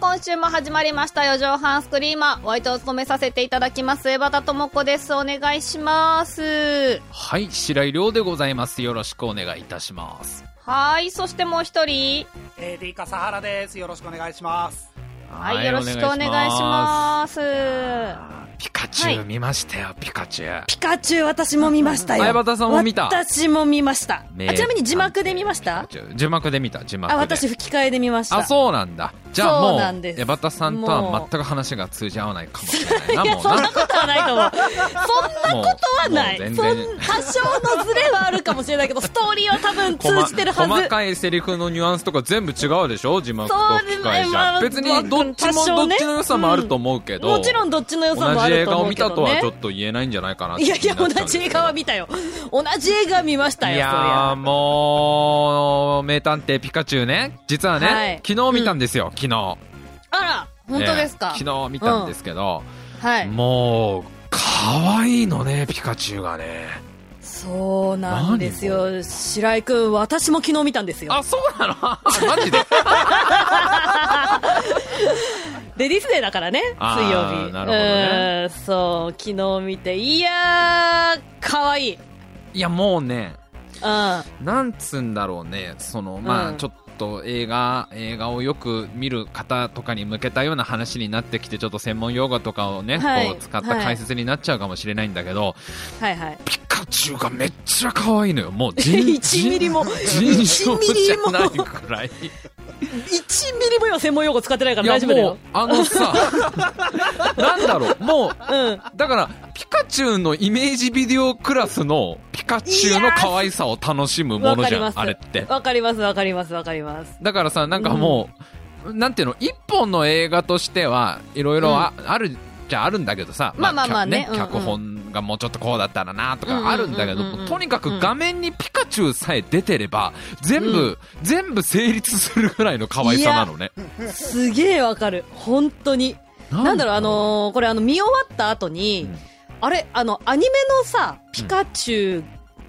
今週も始まりました四畳半スクリーマー。お相手を務めさせていただきます、江端智子です。お願いします。はい、白井亮でございます。よろしくお願いいたします。はい、そしてもう一人。えー、デイカサハラです。よろしくお願いします。はい、よろしくお願いします。ピカチュウ見ましたよ、ピカチュウ。ピカチュウ私も見ましたよ。相葉さんも見た？私も見ました。ちなみに字幕で見ました？字幕で見た、字幕で。あ、私吹き替えで見ました。あ、そうなんだ。じゃあもう、江端さんとは全く話が通じ合わないかもしれないな、いや。そんなことはないと思う。そんなことはない。多少のズレはあるかもしれないけど、ストーリーは多分通じてるはず。細かいセリフのニュアンスとか全部違うでしょ？字幕とそう吹き替えじゃ。まあ別にどっちもどっちの良さもあると思うけど。もちろんどっちの良さも同じ映あると画を見た思うけどねとはちょっと言えないんじゃないかなっていやいや、同じ映画は見たよ。同じ映画見ましたよ、いや。もう、名探偵ピカチュウね。実はね、はい昨日見たんですよ、昨日。あら、本当ですか？ね、昨日見たんですけど、はい。もう、可愛いのね、ピカチュウがね。そうなんですよ。白井くん、私も昨日見たんですよ。あ、そうなの？あマジで？レディースデーだからね、水曜日。なるほどねうんそう、昨日見て、いやー、可愛い。いや、もうね、うん。なんつうんだろうね、その、まあ、うんちょっと映画、映画をよく見る方とかに向けたような話になってきて、ちょっと専門用語とかをね、はいこう使った解説になっちゃうかもしれないんだけど、はいはい。ピカチュウがめっちゃ可愛いのよ。もう人、1ミリも、尋常1ミリも、じゃないくらい。1ミリも今専門用語使ってないから大丈夫だよもう。、あのさ、なんだろう、もう、うん。だから、ピカチュウのイメージビデオクラスのピカチュウの可愛さを楽しむものじゃん。あれって。わかります、わかります、わかります。だからさ、なんかもう、なんていうの、一本の映画としては、いろいろあ,、あるじゃあるんだけどさ、まあまあまあね脚うんうん脚本がもうちょっとこうだったらなとかあるんだけど、とにかく画面にピカチュウさえ出てれば、全部、うん全部成立するぐらいの可愛さなのね。すげえわかる。本当に。なんだろう、あのーこれあの、見終わった後に、うんあれ、あの、アニメのさ、ピカチュ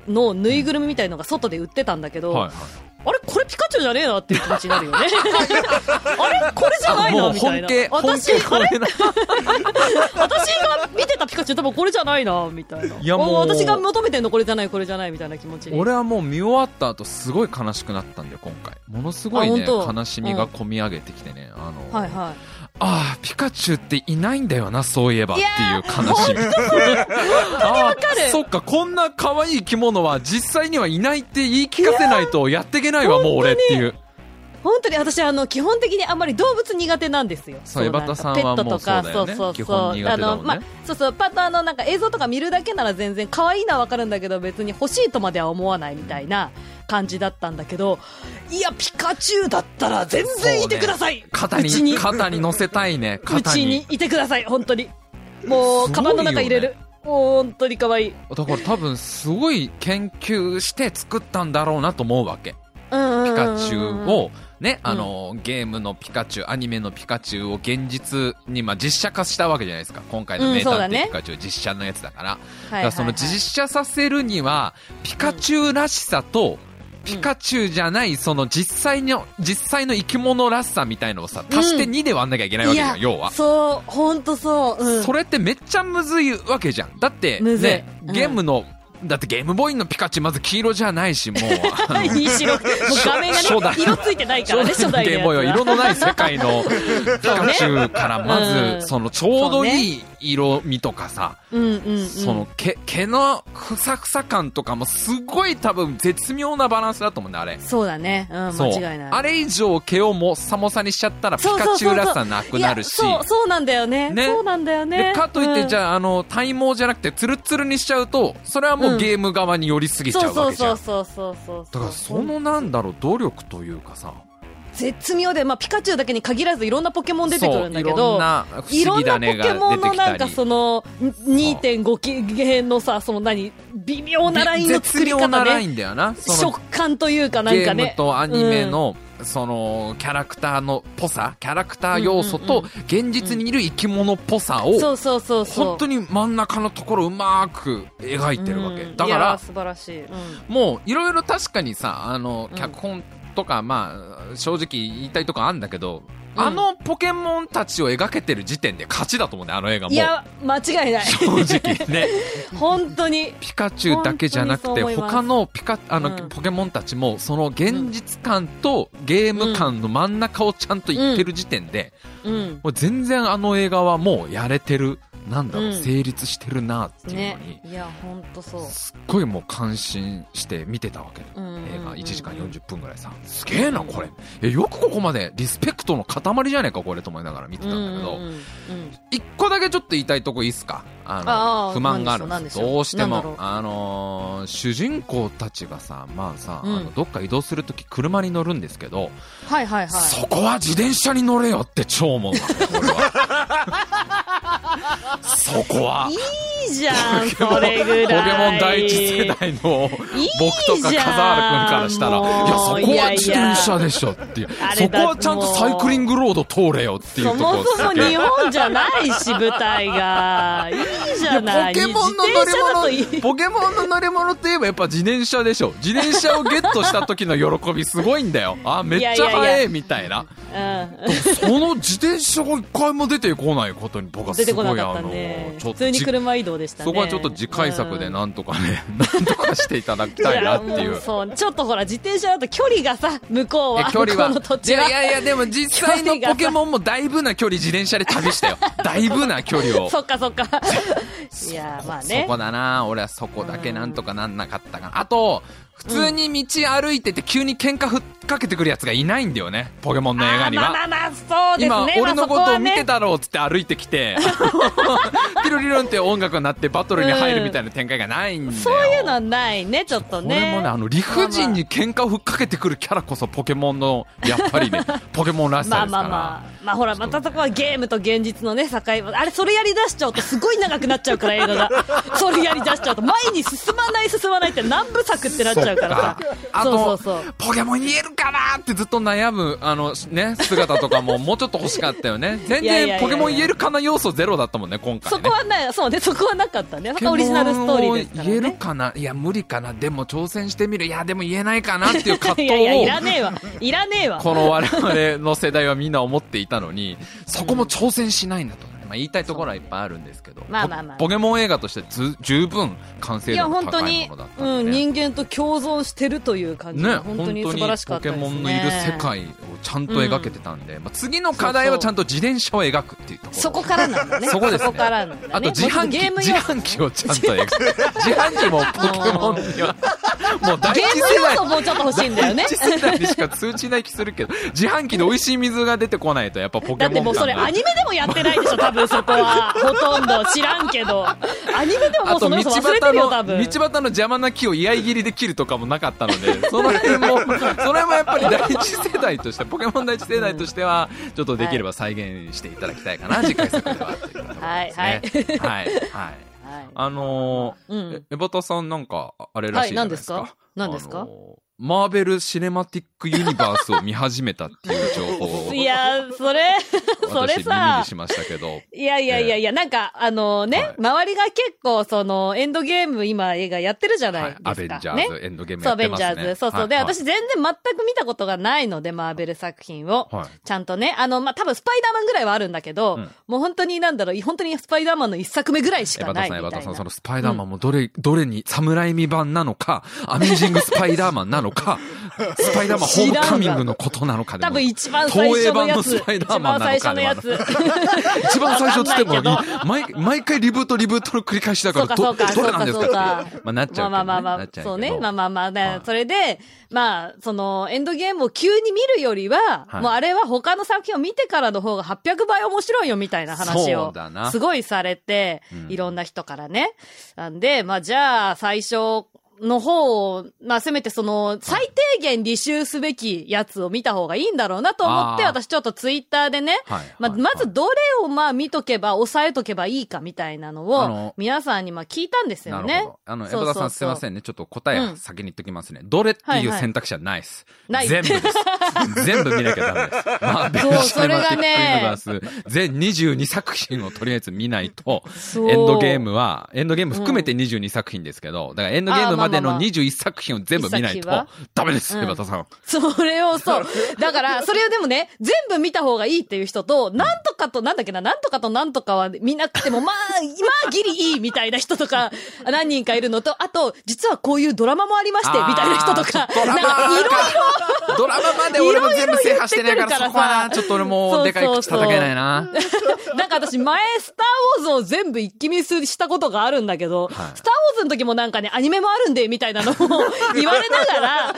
ウのぬいぐるみみたいのが外で売ってたんだけど、はいはい。あれ？これピカチュウじゃねえなっていう気持ちになるよね。あれ？これじゃないなみたいな本家、。本私、家これな。私が見てたピカチュウ多分これじゃないな、みたいな。いやもうお私が求めてんのこれじゃない、これじゃないみたいな気持ちに。俺はもう見終わった後すごい悲しくなったんだよ今回ものすごいね悲しみが込み上げてきてね、あのはいはい。ああピカチュウっていないんだよなそういえばっていう悲しみ。ああかる。そっかこんな可愛い生き物は実際にはいないって言い聞かせないとやっていけないわもう俺っていう。本当に私あの基本的にあんまり動物苦手なんですよ。そうなんか江端さんはペットとかそうね。基そうそう。あのまあそうそうパッとあのなんか映像とか見るだけなら全然可愛いのはわかるんだけど別に欲しいとまでは思わないみたいな感じだったんだけどいやピカチュウだったら全然いてください。肩うちにに肩に乗せたいねう肩にちにいてください本当に。もうカバンの中入れる。もう本当に可愛い。だから多分すごい研究して作ったんだろうなと思うわけうんピカチュウを、ね、うんあの、ゲームのピカチュウ、アニメのピカチュウを現実に、まあ、実写化したわけじゃないですか。今回のうん名探偵ピカチュウ実写のやつだから。はいだからその実写させるには、ピカチュウらしさと、ピカチュウじゃない、その実際の、実際の生き物らしさみたいのをさ、足して2で割んなきゃいけないわけじゃん、要は。そう本当そう。うん。それってめっちゃむずいわけじゃん。だって、ね、うん。ゲームの、だってゲームボーイのピカチュウまず黄色じゃないし、もう。いい白くもう画面がね、色ついてないからね、初代のゲームボーイは色のない世界の ピカチュウからまうん。ず、そのちょうどいい色味とかさ、うんうんうん。その毛、毛のふさふさ感とかもすごい多分絶妙なバランスだと思うんだ、あれ。そうだね。うん、そう間違いない。あれ以上毛をもっさもさにしちゃったらピカチュウらしさなくなるし。そう、そうなんだよね。ねそうなんだよね。で、かといって、じあ、ゃあ、あの、体毛じゃなくて、ツルッツルにしちゃうと、それはもううんゲーム側に寄りすぎちゃそううわけじゃ。そうそうんそうそうそう。だから、そのなんだろう、努力というかさ、絶妙で、まあ、ピカチュウだけに限らずいろんなポケモン出てくるんだけど、いろんなポケモン。のなんかその、2.5期限のさ、その何、微妙なラインの作り方ね。食感というかなんゲームかね。とアニメの、その、キャラクターのぽさ、キャラクター要素と、現実にいる生き物っぽさを、そうそうそうそう。本当に真ん中のところをうまく描いてるわけ。うんだからいやー、素晴らしい。うんもう、いろいろ確かにさ、あのう、ん脚本とか、まあ、正直言いたいとこあるんだけど、あのポケモンたちを描けてる時点で勝ちだと思うね、あの映画も。いや、間違いない。正直 ね。本当に。ピカチュウだけじゃなくて、他のピカ、あの、うんポケモンたちも、その現実感とゲーム感の真ん中をちゃんと言ってる時点で、うん。もう全然あの映画はもうやれてる。なんだろう、うん成立してるなっていうのねに、。いや、本当そう。すっごいもう感心して見てたわけ。うんうんうん映画1時間40分ぐらいさ。すげえな、これ。え、よくここまでリスペクトの塊じゃねえか、これと思いながら見てたんだけどうん、うんうん一個だけちょっと言いたいとこいいっすか？ああの、あ不満があるんです。どうしても。あのー主人公たちがさ、まあさ、うんあのどっか移動するとき車に乗るんですけど、はいはいはい。そこは自転車に乗れよって超思うわ、俺は。そこは。いいじゃん、それぐらい。ポケモン第一世代のいい僕とか笠原くんからしたら、いや、そこは自転車でしょっていうそこだはちゃんとサイクリングロード通れよっていうとこそもろそも日本じゃないし、舞台が。いいじゃない。ポケモンの乗り物、ポケモンの乗り物といえばやっぱ自転車でしょ。自転車をゲットした時の喜びすごいんだよ。あ、めっちゃ速いみたいな。うん。その自転車が一回も出てこないことに僕はすごいあこなかったの、ね。ちょっと普通にじ車移動ね。そこはちょっと次回作でうんなんとかね、なんとかしていただきたいなっていう。そう、ちょっとほら、自転車だと距離がさ、向こうは、え距離は？向こうの土地は。いやいやでも実際の ポケモンもだいぶな距離自転車で旅したよだいぶな距離を そっかそっか。いや、まあねそこ。だな俺はそこだけなんとかなんなかったかなあと普通に道歩いてて急に喧嘩ふっかけてくるやつがいないんだよねポケモンの映画にはまあまあまあ、そうです今ね。俺のことを見てた。たろうっつって歩いてきて ピロリロンって音楽になってバトルに入るみたいな展開がないんだよそういうのはないね、ちょっとね。これもね、あの、理不尽に喧嘩をふっかけてくるキャラこそポケモンの、やっぱりね、ポケモンらしまあさですから。まあまあ。まあほら、またそこはゲームと現実のね、境目。あれ、それやり出しちゃうとすごい長くなっちゃうから、映画が。それやり出しちゃうと、前に進まない進まないって何部作ってなっちゃうからさ。あと。ポケモン言えるかなってずっと悩む、あの、ね、姿とかも もうちょっと欲しかったよね。全然ポケモン言えるかな要素ゼロだったもんね、今回ね。そこはそうね、そこはなかったね。そこはオリジナルストーリーですからポケモンを言えるね。かな？いや、無理かなでも挑戦してみる。いや、でも言えないかなっていう葛いやいや、いら藤を。ねえわ。いらねえわ。この我々の世代はみんな思っていたのに、そこも挑戦しないんだと。まあ、言いたいところはいっぱいあるんですけど、まあまあまあポポケモン映画としてず十分完成いや、度の本当に高いものだっ、たうんん、で、ね人間と共存してるという感じね、が、本当に素晴らしかったですね。ポケモンのいる世界をちゃんと描けてたんで、まあ、次の課題はちゃんと自転車を描くっていうところ。そこからなんだね。そこですねそこからなんだね。あと自販機、自販機をちゃんと描く。自販機もポケモンには、もう第ゲーム一世代要素もうちょっと欲しいんだよね第。一世代にしか通じない気するけど、自販機で美味しい水が出てこないとやっぱポケモンだってもうそれアニメでもやってないでしょ、多分そこは。ほとんど。知らんけど。アニメでももうその要素端忘れてるよ、の、多分。道端の邪魔な木を居合切りで切るとかもなかったので、その辺も、それもやっぱり第一世代として、ポケモン第一世代としては、ちょっとできれば再現していただきたいかな、次回作ではいうところですね。はいはい。はい。はいあのーうんえエバタさんなんか、あれらしいじゃないですか。はい何ですか？何ですか？あのーマーベル・シネマティック・ユニバースを見始めたっていう情報を いや、それ、それ私耳さにし、ましたけど。いやいやいやいや、なんか、あのね、はい周りが結構、その、エンドゲーム今映画やってるじゃないはいですか。。アベンジャねーズ、エンドゲームそう、アやってますね。ベンジャーズ。そうそう。で、はい私全然全く見たことがないので、マーベル作品を。はいちゃんとね、あの、まあ、多分スパイダーマンぐらいはあるんだけど、うんもう本当になんだろう、本当にスパイダーマンの一作目ぐらいしかエバタさん、エないみたいな。バタさん、そのスパイダーマンもどれ、どれに、サムライミ版なのか、アメージングスパイダーマンなのか、スパイダーマンホームカミングのことなのかでも多分一番最初のやつ。東映版のスパイダーマンなのか一番最初のやつ。一番最初っつっても 毎、毎回リブートリブートの繰り返しだから、ど、そうかそ うかどれなんですかそうかって。まあ、なっちゃう。まあまあまあそうね。まあまあまあ、それで、まあ、その、エンドゲームを急に見るよりは、はいもうあれは他の作品を見てからの方が800倍面白いよみたいな話そをすごいされて、うんいろんな人からね。なんで、まあじゃあ、最初、の方を、まあ、せめてその、最低限履修すべきやつを見た方がいいんだろうなと思って、私ちょっとツイッターでね、はいまあ、はいまずどれをまあ見とけば、押さえとけばいいかみたいなのを皆さんにまあ聞いたんですよね。あの、エそうそうそうバタさんすいませんね。ちょっと答うんえ先に言っときますね。どれっていう選択肢はないです。ない全部です。全部見なきゃダメです。まあ、ベそうそれがね全22作品をとりあえず見ないと、エンドゲームは、エンドゲーム含めて22作品ですけど、だからエンドゲームまでのま。あまあまあ21作品を全部見ないとダメです、うん。江端さん。それをそう。だから、それをでもね、全部見た方がいいっていう人と、なんとかと、なんだっけな、なんとかとなんとかは見なくても、まあ、今ギリいいみたいな人とか、何人かいるのと、あと、実はこういうドラマもありまして、みたいな人とか、ドラマなんか、いろいろ、ドラマまで俺も全部制覇してないから、そこはな、ちょっと俺もでかい口叩けないな。なんか私前、スターウォーズを全部一気見したことがあるんだけど、はい。スターーズの時もなんかね、アニメもあるんで、みたいなのを 言われながら、あ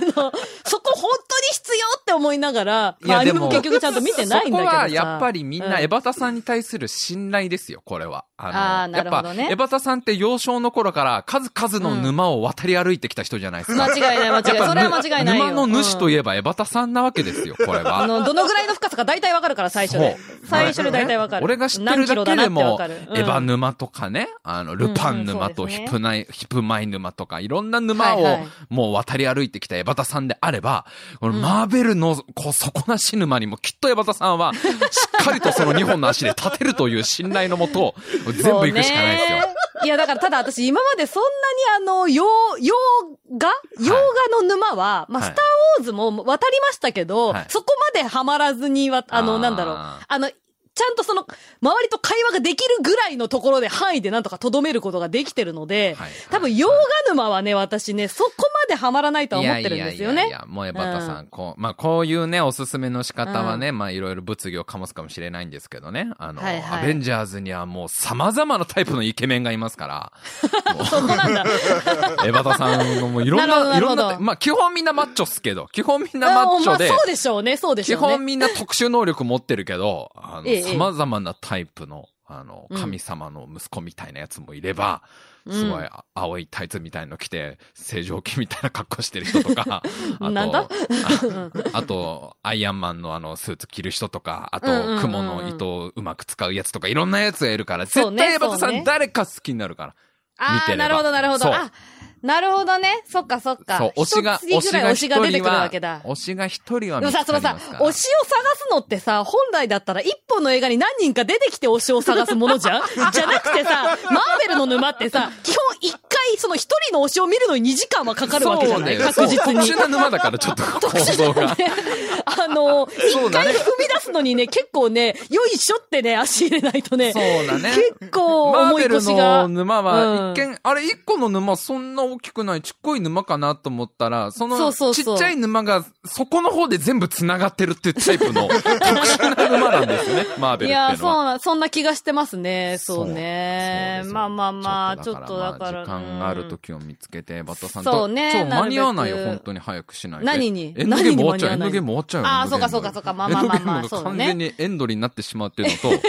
の、そこ本当に必要って思いながら、まあ、アニメも結局ちゃんと見てないんだけどさ。そこはやっぱりみんな、うエバタさんに対する信頼ですよ、これは。ああーなるほどねやっぱ、エバタさんって幼少の頃から数々の沼を渡り歩いてきた人じゃないですか。間違いない間違いない。それは間違いないよ。沼の主といええばエバタさんなわけですよ、これは。あの、どのぐらいの深さか大体わかるから、最初で。最初で大体わかる。俺が知ってるだけでも、エヴァ沼とかね、あの、ルパン沼とうんうんそうですねヒプナイ、ヒプマイ沼とか、いろんな沼をもう渡り歩いてきたエバタさんであれば、このマーベルのこう底なし沼にもきっとエバタさんは、しっかりとその2本の足で立てるという信頼のもと、全部行くしかないですよ。いや、だからただ私今までそんなにあの、洋、洋画？洋画の沼は、まあ、はいスターウォーズも渡りましたけど、はい。そこまでハマらずには、あの、なんだろう。あの、ちゃんとその、周りと会話ができるぐらいのところで範囲でなんとか留めることができてるので、はい多分洋画沼はね、私ね、そこまでハマらないとは思ってるんですよね。いやいやいやいや、もうエバタさん、こう、まあこういうね、おすすめの仕方はね、まあいろいろ物議を醸すかもしれないんですけどね。あの、はいはいアベンジャーズにはもう様々なタイプのイケメンがいますから。そこなんだ。エバタさんのもういろんな いろんな、まあ基本みんなマッチョっすけど、基本みんなマッチョであまあ、そうでしょうね、そうでし基ょうね。本みんな特殊能力持ってるけど、あの、ええ様々なタイプの、あの、うん。神様の息子みたいなやつもいれば、すごいあ青いタイツみたいの着て、正常期みたいな格好してる人とか、あと、ああと、アイアンマンのあの、スーツ着る人とか、あとうんうんうんう、ん。雲の糸をうまく使うやつとか、いろんなやつがいるから、そうね絶対エバタさん誰か好きになるから。見てれば。なるほど、なるほど。なるほどね。そっか、そっか。そう、推しが、一つぐらい推しが出てくるわけだ。推しが一人は見つかでもさ、そのさります、から推しを探すのってさ、本来だったら一本の映画に何人か出てきて推しを探すものじゃん？じゃなくてさ、マーベルの沼ってさ、基本一回その一人の推しを見るのに2時間はかかるわけじゃない？そうね確実に。そう特殊な沼だからちょっと構造が。あの、一回踏み出すのにね、結構ね、よいしょってね、足入れないとね、そうだね。結構重いマーベル腰が。の沼は、うん一見、あれ一個の沼そんな大きくないちっこい沼かなと思ったら、そのちっちゃい沼がそこの方で全部繋がってるっていうタイプの 特殊な沼なんですよね、マーベルっていや、そうな、そんな気がしてますね。そうね。そうまあまあまあ、ちょっとだから。まあ時間がある時を見つけて、バッタさんと。そうねそう、間に合わないよ、本当に早くしないと。何に？エンドゲーム終わっちゃう、エンドゲーム終わっちゃうよ。あーエンドゲームそうかそうかそうかまあまあまあまあ完全にエンドリーになってしまうっていうのと、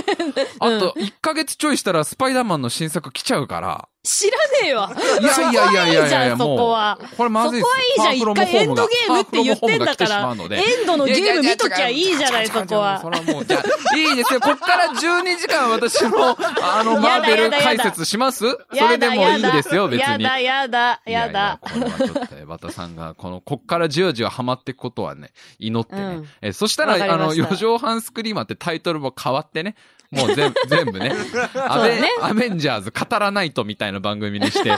あと、1ヶ月ちょいしたらスパイダーマンの新作来ちゃうから、知らねえわ。いやいやいやいやいやいや、そこはいいじゃん、そこは。これまずいそこはいいじゃん。一回エンドゲームって言ってんだから、エエンドのゲーム見ときゃいいじゃない、そこはそ。れはもう、じゃあ、いいですよ。こっから12時間私の、あの、マーベル解説します？それでもいいですよ、別に。やだ、やだ、いやいやだ。これはちょっと、バタさんが、この、こっからじわじわハマっていくことはね、祈ってね。うんえ、そしたら、あの、四畳半スクリーマーってタイトルも変わってね、もう全部、全部ね、アベねアベンジャーズ語らないとみたいな番組にして、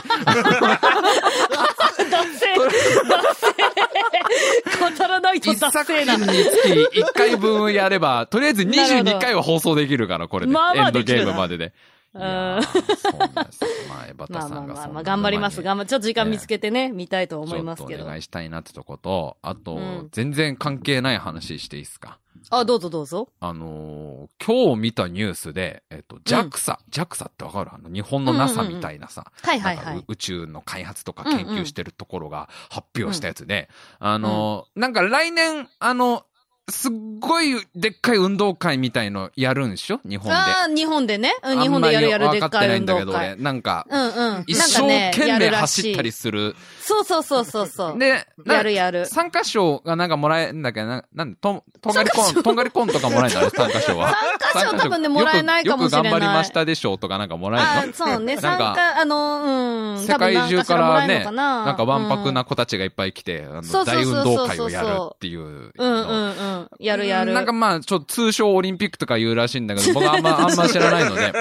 語らないと一ダッセーな。作品につき1回分やれば、とりあえずなるほど22回は放送できるから、これで。まあまあエンドゲームまでで。いうんそうなんですよ。まあ、エバタまあさんがそんなまあまあまあ、頑張ります。頑張ちょっと時間見つけてね、見たいと思いますけどちょっとお。願いしたいなってとこと、あと、うん全然関係ない話していいですか？あ、どうぞどうぞ。あのー今日見たニュースで、えっと、JAXA、JAXA ってわかる？あの、日本の NASA みたいなさ、はいはいはい。宇宙の開発とか研究してるところが発表したやつで、あのーなんか来年、あの、すっごいでっかい運動会みたいのやるんでしょ？日本で。ああ、日本でね。うん日本でやるやるでっかい運動あんまり分かってないんだけど。なんか、うんうん。一生懸命走ったりする。そうそうそうそうそう。で、なやるやる。参加賞がなんかもらえんだけど、な？なんで、と、とんがりコン、とんがりコンとかもらえんだね、参加賞は。参加賞多分ねもらえないかもしれないよく頑張りましたでしょうとかなんかもらえあるの？そうね。参加、あの、うん。世界中からね、ななんかわんぱくな子たちがいっぱい来て、あの、大運動会をやるっていううんうんうん。うん。やるやる。なんかまあ、ちょっと通称オリンピックとか言うらしいんだけど、僕はあんま、あんま知らないので。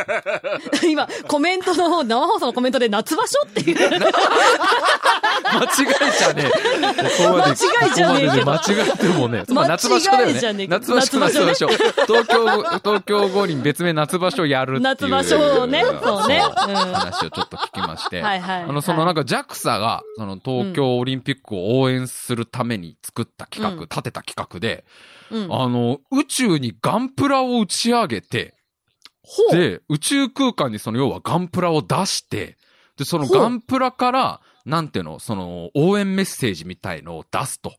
今、コメントの、生放送のコメントで夏場所っていう。間違えちゃねえ。間違えちゃねえ間違ってもね。まあ夏場所だよね。夏場所、夏場所。東京、東京五輪別名夏場所やるっていう。夏場所をねそうねうん話をちょっと聞きまして。はいはいあの、そのなんか JAXA が、その東京オリンピックを応援するために作った企画、うん立てた企画で、うん。あの、宇宙にガンプラを打ち上げて。で、宇宙空間にその要はガンプラを出して、で、そのガンプラから、なんていうの、その応援メッセージみたいのを出すと。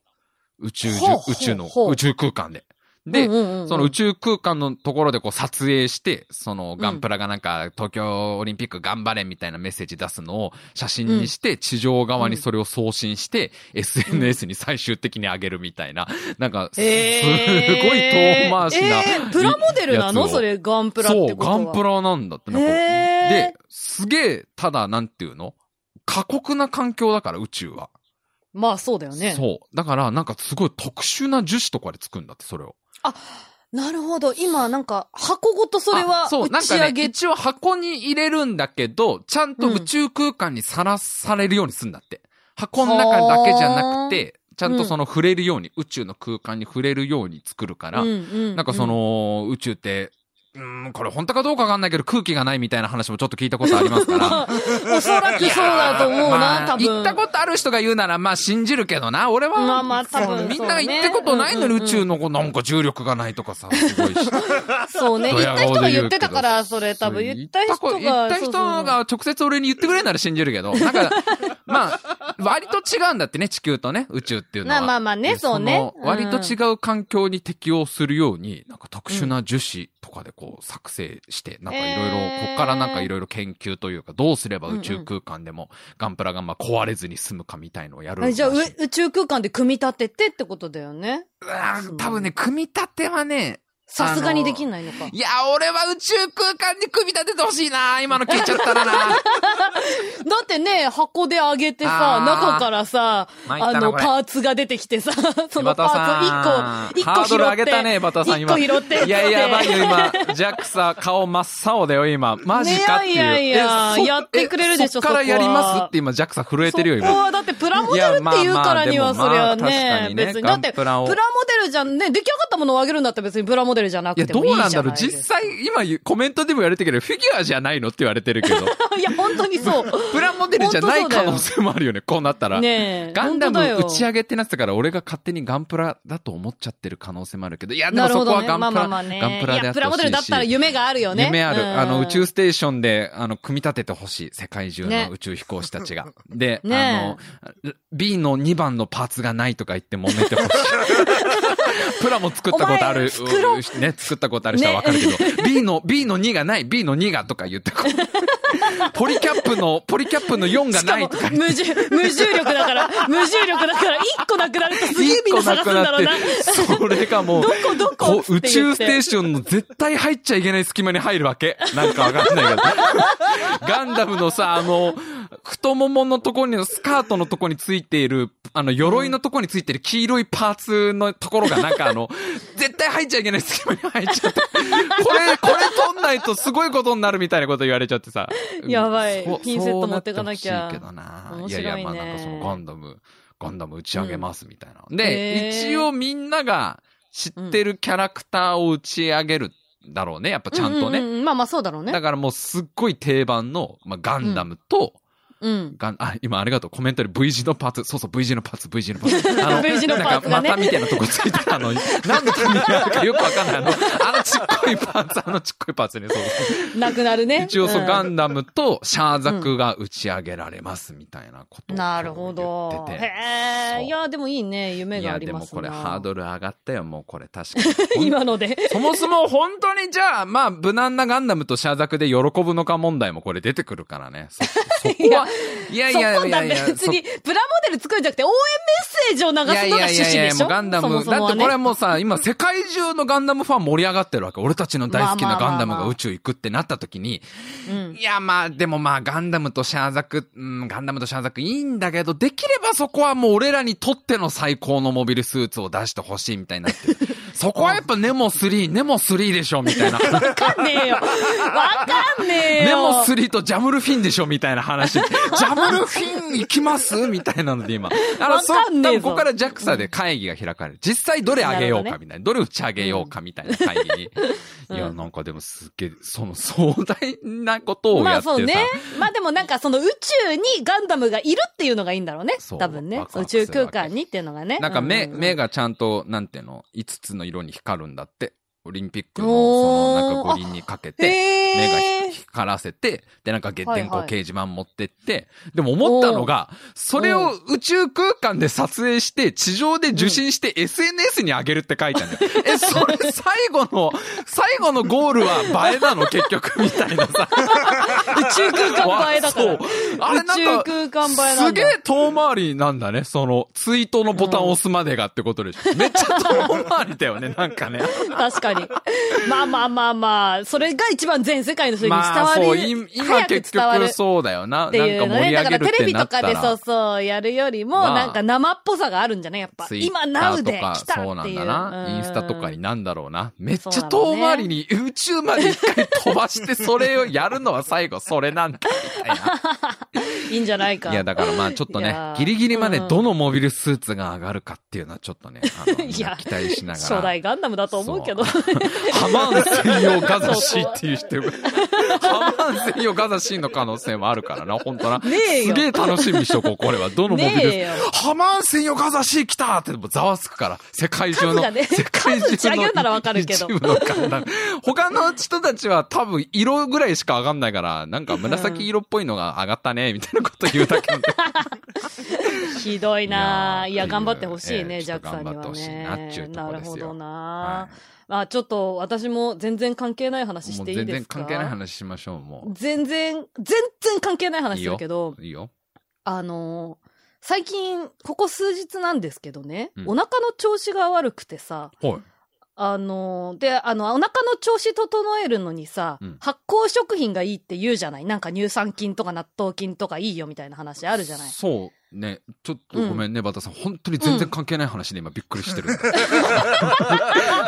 宇宙宇宙の宇宙空間で。で、うんうんうんうんその宇宙空間のところでこう撮影して、そのガンプラがなんか東京オリンピック頑張れみたいなメッセージ出すのを写真にして、地上側にそれを送信して、SNS に最終的に上げるみたいな、なんか、すごいえー遠回しな。えープラモデルなの？それ、ガンプラってそう、ことは。ガンプラなんだって。なんかへーで、すげえ、ただ、なんていうの？過酷な環境だから、宇宙は。まあそうだよね。そう。だから、なんかすごい特殊な樹脂とかで作るんだって、それを。なるほど。今、なんか、箱ごとそれはあそう、打なんかね、ち上げ。一応箱に入れるんだけど、ちゃんと宇宙空間にさらされるようにするんだって。箱の中だけじゃなくて、ちゃんとその触れるように、宇宙の空間に触れるように作るから、うんうんなんかそ、の、宇宙って、うん、これ本当かどうかわかんないけど空気がないみたいな話もちょっと聞いたことありますから。おそらくそうだと思うな、まあ多分。行ったことある人が言うなら、まあ信じるけどな。俺は、まあまあ多分そうみんな行ったことないのに宇宙のこうなんか重力がないとかさ、すごいし。そうね。ドヤ言った人が言ってたから、それ多分言った人が。言った人が直接俺に言ってくれるなら信じるけど、なんか、まあ、割と違うんだってね、地球とね、宇宙っていうのは。まあまあまあねでそうね。の割と違う環境に適応するように、なんか特殊な樹脂とかでこう作成して、なんかいろいろ、えー。こっからなんかいろいろ研究というか、どうすれば宇宙空間でもガンプラがまあ壊れずに済むかみたいのをやるじゃあ、う宇宙空間で組み立ててってことだよね。多分ね、組み立てはね、さすがにできないのか。いや、俺は宇宙空間に組み立ててほしいな今の聞いちゃったらな だってね、箱で上げてさ、中からさ、あの、パーツが出てきてさ、そのパーツを一個、一個拾って。ハードル上げたね、バタさん今。一個拾って。いや、やばいよ、今。ジャックさ、顔真っ青だよ、今。マジかっていう。いやいやいややってくれるでしょえそっからやります？って今、ジャックさ震えてるよ、そこ今。はだってプラモデルって言うからには、そりゃね、別に。だって、プラモじゃんね、出来上がったものをあげるんだったら別にプラモデルじゃなくてもいいじゃないどうなんだろう実際、今コメントでも言われてるけど、フィギュアじゃないのって言われてるけど。いや、本当にそう。プラモデルじゃない可能性もあるよね、こうなったら。ねえ。ガンダム打ち上げってなってたから、俺が勝手にガンプラだと思っちゃってる可能性もあるけど、いや、でもそ。こはガンプラ、まあまあまあね。ガンプラでいや、やって。プラモデルだったら夢があるよね。夢ある。うんあの、宇宙ステーションで、あの、組み立ててほしい。世界中ねの宇宙飛行士たちが。で、ねあの、B の2番のパーツがないとか言って揉めてほしい。プラも作ったことある、ね、作ったことある人はわかるけど、B の、B の2がない、B の2がとか言ってこう ポリキャップの、ポリキャップの4がないとか、無重、無重力だから、無重力だから、一個なくなるとすげえみんな探すんだろうな。それがもう、どこどこ宇宙ステーションの絶対入っちゃいけない隙間に入るわけ。なんかわかんないけど。ガンダムのさ、あの、太もものところに、スカートのところについている、あの、鎧のところについてる黄色いパーツのところがなんかあの、絶対入っちゃいけない隙間に入っちゃって。これ、これ取んないとすごいことになるみたいなこと言われちゃってさ。やばいピンセット持ってかなきゃそうなってほしいけどな。いねいやいや、まあなんかそのガンダム、ガンダム打ち上げますみたいな。へで、ー一応みんなが知ってるキャラクターを打ち上げるだろうね。やっぱちゃんとね。うううんまあまあそうだろうねだ。からもうすっごい定番の、まあ、ガンダムと、うん。あ、今ありがとう。コメントで V 字のパーツ。そうそう、V 字のパーツ、V 字のパーツ。あの V 字のパーツがねなんか股みたいなとこついてる、あの、なんで君にあるかよくわかんない。あの、あのちっこいパーツ、あのちっこいパーツね、そうそう。なくなるね。一応そう、んガンダムとシャーザクが打ち上げられますみたいなことをなるほど。へえ。いや、でもいいね。夢があいや、りますなでもこれハードル上がったよ、もうこれ確か に。今ので。そもそも本当にじゃあ、まあ、無難なガンダムとシャーザクで喜ぶのか問題もこれ出てくるからね。そ、そこは、いやいやいやいや、別に、プラモデル作るんじゃなくて、応援メッセージを流すのが趣旨でしょ？もうガンダム、そもそもはねだってこれもうさ、今世界中のガンダムファン盛り上がってるわけ。俺たちの大好きなガンダムが宇宙行くってなった時に、うんいやまあ、でもまあガンダムとシャーザク、うん、ガンダムとシャーザクいいんだけど、できればそこはもう俺らにとっての最高のモビルスーツを出してほしいみたいになってる。そこはやっぱネモ3、ネモ3でしょみたいな。わかんねえよ。わかんねえよ。ネモ3とジャムルフィンでしょみたいな話。ジャムルフィン行きますみたいなので今。あの、わかんねえぞ多分ここから JAXA で会議が開かれる。実際どれあげようかみたいな。どれ打ち上げようかみたいな会議に。うんいや、なんかでもすっげえ、その壮大なことをやってさ。まあそうね。まあでもなんかその宇宙にガンダムがいるっていうのがいいんだろうね。多分ね宇宙空間にっていうのがね。なんか目、目がちゃんと、なんていうの、5つの色に光るんだって。オリンピックの、その、なんか五輪にかけて、目がひ光らせて、で、なんか月電光掲示板持ってって、でも思ったのが、それを宇宙空間で撮影して、地上で受信して SNS に上げるって書いてあるんだよ。え、それ最後の、最後のゴールは映えなの？結局みたいなさ。宇宙空間映えだから。そうあれなんか、宇宙空間映え。すげえ遠回りなんだね。その、ツイートのボタンを押すまでがってことでしょ。めっちゃ遠回りだよね、なんかね。確かに。まあまあまあまあ、それが一番全世界の人に伝わる。まあ今結伝わる局そうだよな。っていうのね。だからテレビとかで。そうそうやるよりも、まあなんか生っぽさがあるんじゃない？やっぱ。今、タナウで来たっていう。そうなんだな。インスタとかにうんなんだろうな。めっちゃ遠回りに宇宙まで一回飛ばして、それをやるのは最後それなんだ、いな。いいんじゃないか。いや、だからまあちょっとねギリギリまでうんどのモビルスーツが上がるかっていうのはちょっとね、期待しながら。初代ガンダムだと思うけど。ハマン専用ガザシーっていう人がハマン専用ガザシーの可能性もあるからな、本当な。ねえよすげえ楽しみにしとこう、これは。どのモビルハマン専用ガザシー来たってざわつくから。世界中の。ね世界中の。ならわかるけ他の人たちは多分色ぐらいしか上がんないから、なんか紫色っぽいのが上がったね、みたいなこと言うだけ。ひどいなぁ。いや、頑張ってほしいね、ええジャックさんにはちょっと頑張ってほしいなっねちゅう。とこですよなるほどなはまあ、ちょっと私も全然関係ない話していい全然ですか？関係ない話しましょう、も全然、全然関係ない話するけど、う。いいよ。あのー最近、ここ数日なんですけどね、うんお腹の調子が悪くてさ、はい。あのーで、あの、お腹の調子整えるのにさ、うん発酵食品がいいって言うじゃない？なんか乳酸菌とか納豆菌とかいいよみたいな話あるじゃない？そうね。ちょっとごめんね、バタさん。本当に全然関係ない話で今びっくりしてる。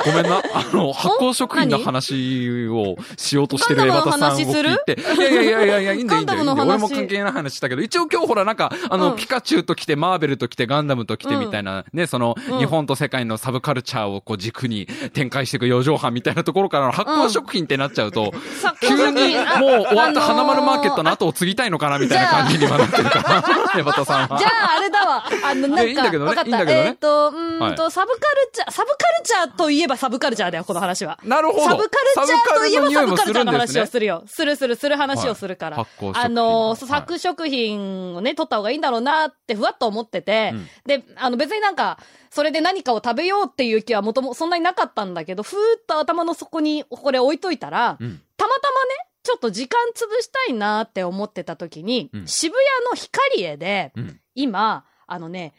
ごめんな。あの、発酵食品の話をしようとしてるエバタさんを聞いて。いやいやいやいやいや、いいんだよいいんだよ。俺も関係ない話したけど、一応今日ほらなんか、あの、うんピカチュウと来て、マーベルと来て、ガンダムと来てみたいな、ね、その、うん日本と世界のサブカルチャーをこう軸に展開していく四畳半みたいなところからの発酵食品ってなっちゃうと、さ急にもう終わった花丸マーケットの後を継ぎたいのかなみたいな感じにはなってるから、エバタさん あ、あれだわ。あの、なんか、いやいいんだけどねわかった。いいんだけどねえっ、と、うーんと、はサブカルチャー、サブカルチャーといえばサブカルチャーだよ、この話は。なるほど。サブカルチャーといえばサブカルチャーの話をるするよ。するするする話をするから。はいあの、はい作食品をね、取った方がいいんだろうなってふわっと思ってて、うんで、あの別になんか、それで何かを食べようっていう気はもともそんなになかったんだけど、ふーっと頭の底にこれ置いといたら、うんたまたまね、ちょっと時間潰したいなって思ってた時に、うん渋谷のヒカリエで、うん。今、あのね、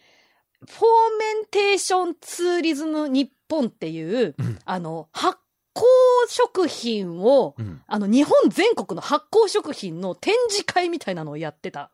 フォーメンテーションツーリズム日本っていう、うんあの、発酵食品を、うん。あの、日本全国の発酵食品の展示会みたいなのをやってた。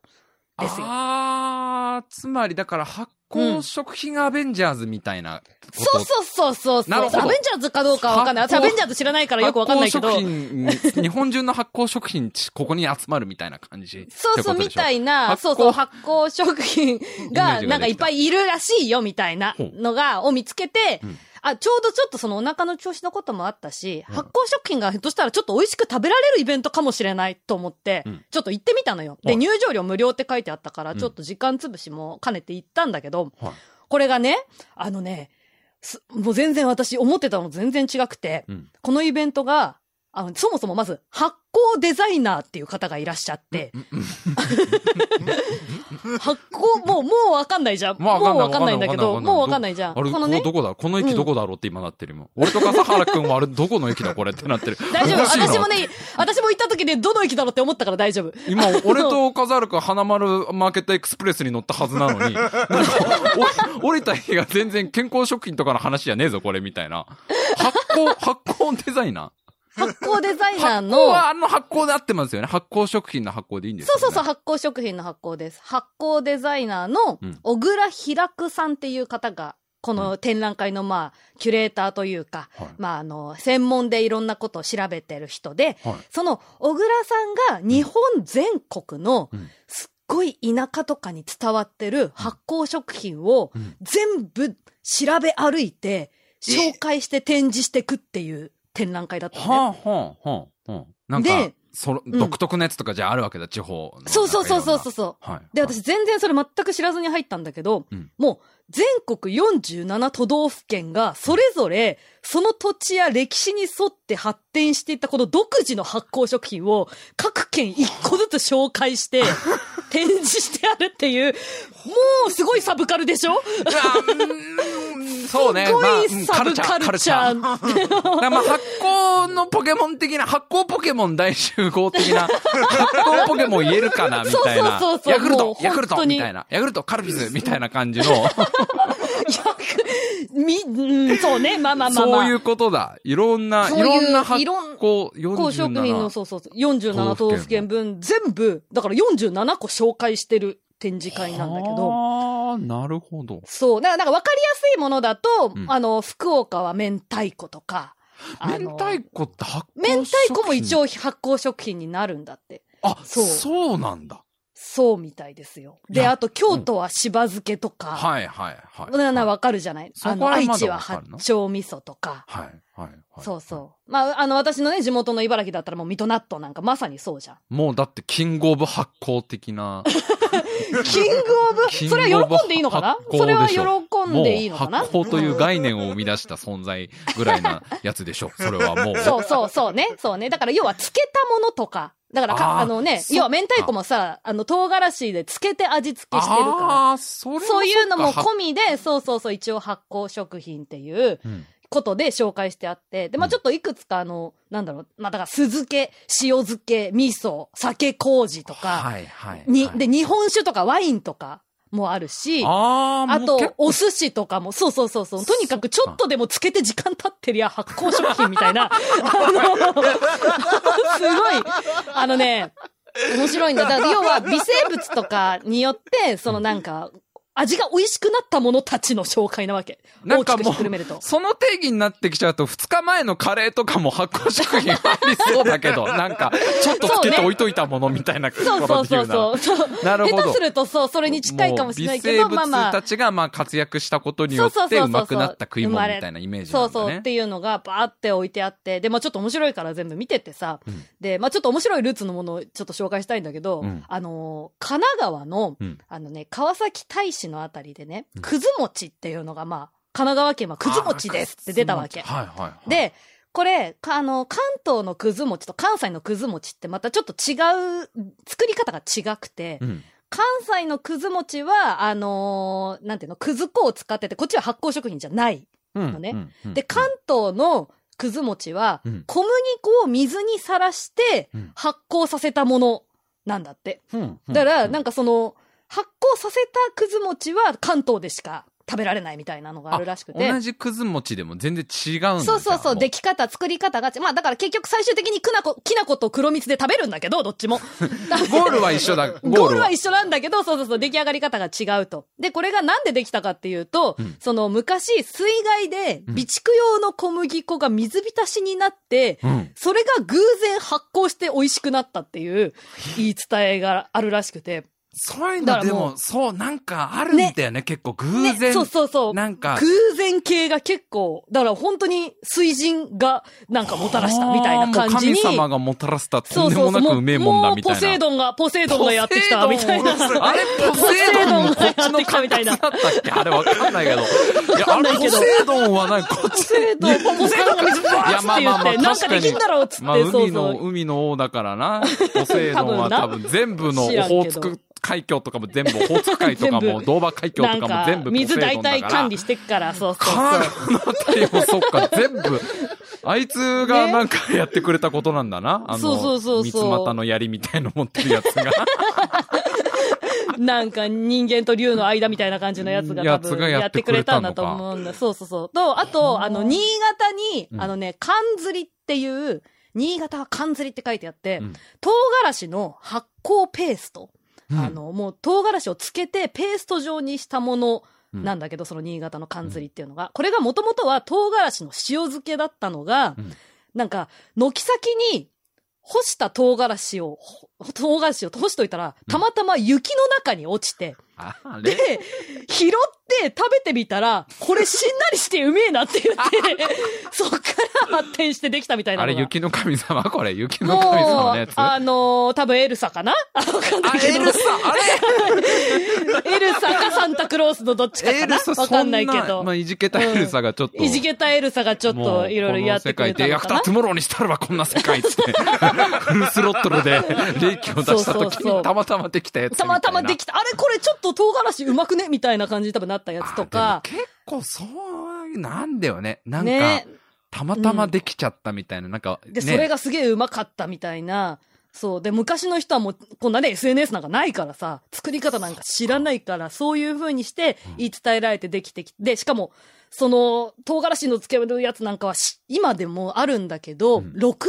ですよ。あー、つまりだから発酵食品アベンジャーズみたいな。そうそうそうそうそう。なるほどアベンジャーズかどうかはわかんない。私アベンジャーズ知らないからよくわかんないけど。発酵食品、日本中の発酵食品、ここに集まるみたいな感じ。そうそう、みたい。いな、そうそう、発酵食品が、なんかいっぱいいるらしいよ、みたいなのが、を見つけてうん、あ、ちょうどちょっとそのお腹の調子のこともあったし、うん。発酵食品がひょっとしたらちょっと美味しく食べられるイベントかもしれないと思ってうん、ちょっと行ってみたのよ。で、はい。入場料無料って書いてあったから、うんちょっと時間潰しも兼ねて行ったんだけどはい、これがね、あのね、すもう全然私思ってたのと全然違くて、うん。このイベントが、あの、そもそもまず、発酵デザイナーっていう方がいらっしゃって、発酵、もう、もうわかんないじゃん。もうわかんないんだけど、もうわかんないじゃん。あれ、このねどこだ？この駅どこだろう？って今なってるもん。俺と笠原くんはあれ、どこの駅だこれってなってる。大丈夫。私もね、私も行った時でどの駅だろうって思ったから大丈夫。今、俺と笠原くん花丸マーケットエクスプレスに乗ったはずなのに、降りた日が全然健康食品とかの話じゃねえぞ、これ、みたいな。発酵、発酵デザイナー？発酵デザイナー発酵の、はあの発酵で合ってますよね。発酵食品の発酵でいいんですよね。そうそうそう、発酵食品の発酵です。発酵デザイナーのうん、小倉ひらくさんっていう方がこの展覧会のまあ、キュレーターというか、はい。まああの、専門でいろんなことを調べてる人で、はい。その小倉さんが日本全国のうん。すっごい田舎とかに伝わってる発酵食品をうん。全部調べ歩いて、紹介して展示していくっていう展覧会だったのね。はあ、はあ、はあ、はあ。なんかで、そ独特のやつとかじゃあるわけだ、地方の。そうそうそうそうそうう。そう。はい。で、私全然それ全く知らずに入ったんだけど、うんもう全国47都道府県がそれぞれその土地や歴史に沿って発展していったこの独自の発酵食品を各県一個ずつ紹介して展示してあるっていう、もうすごいサブカルでしょ。すごいまあうんサブカルチャー。まあ発酵のポケモン的な、発酵ポケモン大集合的な、発酵ポケモン言えるかなみたいな。そうそうそうそうヤクルトヤクルトみたいな。ヤクルト、カルピスみたいな感じの、み、うん、そうね。まあまあまあまあ。そういうことだ。いろんな、ういうろんな発いろん酵、こう食品の、47。そうそうそう、47都道府県分、全部、だから47個紹介してる展示会なんだけど、ああ、なるほど。そう、だからなんか分かりやすいものだと、うんあの、福岡は明太子とか、明太子って発酵明太子も一応。応発酵食品になるんだって。あ、そそううなんだ。そうみたいですよ。で、あと京都はしば漬けとか、はいはいはい。ななわかるじゃない？そあの、愛知は八丁味噌とか。はいはいはい。そうそう。まあ、あの、私のね、地元の茨城だったらもう水戸納豆なんかまさにそうじゃん。もうだってキングオブ発酵的な。キングオブ、それは喜んでいいのかな？それは喜んでいいのかな？発酵という概念を生み出した存在ぐらいなやつでしょ。それはもう。そうそうそうね。そうね。だから要は漬けたものとか。だからか、あのね、要は明太子もさ、あの、唐辛子で漬けて味付けしてるから。ああ、そそういうのも込みで、そうそうそう、一応発酵食品っていううんことで紹介してあって、で、まあちょっといくつかあの、なんだろう、まあだから酢漬け、塩漬け、味噌、酒麹とか、はいはい。に、はいで、日本酒とかワインとかもあるし、ああ、あとお寿司とかも、そうそうそうそう。とにかくちょっとでもつけて時間経ってりゃ発酵食品みたいな。あの、すごい、あのね、面白いんだ。だ要は微生物とかによって、そのなんか、味が美味しくなったものたちの紹介なわけ。なんかもう、。その定義になってきちゃうと、二日前のカレーとかも発酵食品入りそうだけど、なんか、ちょっとつけて置いといたものみたいなとそうそうそうそう。そうなるほど下手するとそう、それに近いかもしれないけど、まあまあ物た。ちがまあ活躍したことによってそうまくなった食い物みたいなイメージね。そうそうっていうのがバーって置いてあって、で、まあちょっと面白いから全部見てってさ、うんで、まあちょっと面白いルーツのものをちょっと紹介したいんだけど、うんあのー、神奈川の、うんあのね、川崎大使のあたりでねうん、くず餅っていうのがまあ、神奈川県はくず餅ですって出たわけ。はいはいはい。、で、これ、かあの、関東のくず餅と関西のくず餅ってまたちょっと違う、作り方が違くて、うん。関西のくず餅は、あのーなんていうの、くず粉を使ってて、こっちは発酵食品じゃない。うんのねうんうんで、関東のくず餅はうん、小麦粉を水にさらしてうん発酵させたものなんだって。うんだから、うんなんかその、発酵させたくず餅は関東でしか食べられないみたいなのがあるらしくて。同じくず餅でも全然違うんだそうそうそう、で出来方、作り方がち、まあだから結局最終的にきなこ、きな粉と黒蜜で食べるんだけど、どっちも。ゴールは一緒だ。ゴ ゴールはールは。一緒なんだけど、そうそうそう、出来上がり方が違うと。で、これがなんでできたかっていうと、うんその昔、水害で備蓄用の小麦粉が水浸しになって、うん。それが偶然発酵して美味しくなったっていう言い伝えがあるらしくて。そういうのでもそう、なんかあるんだよね、結構偶ね、然。そうそうそう。なんか、偶然系が結構、だから本当に水神がなんかもたらしたみたいな感じに。神様がもたらしたと。んでもなくうめえもんだみたいな。もうポセイドンが、ポセイドンがやってきたみたいな。あれ、ポセイドンもこっちの感覚だったっけ？あれわかんないけど。いや、あれ、ポセイドンはなんかこっちポセイドン、ポセイドンが水バーって言って、なんかできんだろうっつって、まあ、海の。海の王だから な。ポセイドンは多多分全部のオホーツク海峡とかも全部、オホーツク海とかも、ドーバー海峡とかも全、部水大。体管理してっから、そうそうカそう。ーのあたりもそっか、全部、あいつがなんかやってくれたことなんだな。あの、そうそうそうそう三つ股の槍みたいの持ってるやつが。なんか人間と竜の間みたいな感じのやつが多分やってくれたんだと思うんだ。そうそうそう。と、あと、あの、新潟に、うんあのね、缶ずりっていう、新潟は缶ずりって書いてあって、うん唐辛子の発酵ペースト。うん。あの、もう唐辛子をつけてペースト状にしたものなんだけど、その新潟の缶釣りっていうのが。これがもともとは唐辛子の塩漬けだったのが、うん。なんか、軒先に干した唐辛子を、ほ唐辛子を干しといたら、たまたま雪の中に落ちて、あでれ、拾って食べてみたら、これしんなりしてうめえなって言って、そっから発展してできたみたいな。あれ、雪の神様？これ、雪の神様のやつ？、あのー多分エルサかな？あ、わかんないあ、けど。エルサ？あれ？エルサかサンタクロースのどっちかかな？わかんないけそど。まあ、いじけたエルサがちょっと。いじけたエルサがちょっといろいろやってくれた世界で、デイ・アフター・トゥモローにしたらばこんな世界って、フルスロットルで霊気を出した時にたまたまできたやつ。たまたまできた。あれこれちょっと唐辛子うまくね？みたいな感じに多分なったやつとか結構そういう、なんだよね。なんか、ね。たまたまできちゃったみたいな、なんか、で、ねそれがすげえうまかったみたいな。そう。で、昔の人はもう、こんなね、SNS なんかないからさ、作り方なんか知らないから、そういう風にして言い伝えられてできてきて、で、しかも、その、唐辛子の漬けるやつなんかはし、今でもあるんだけど、うん6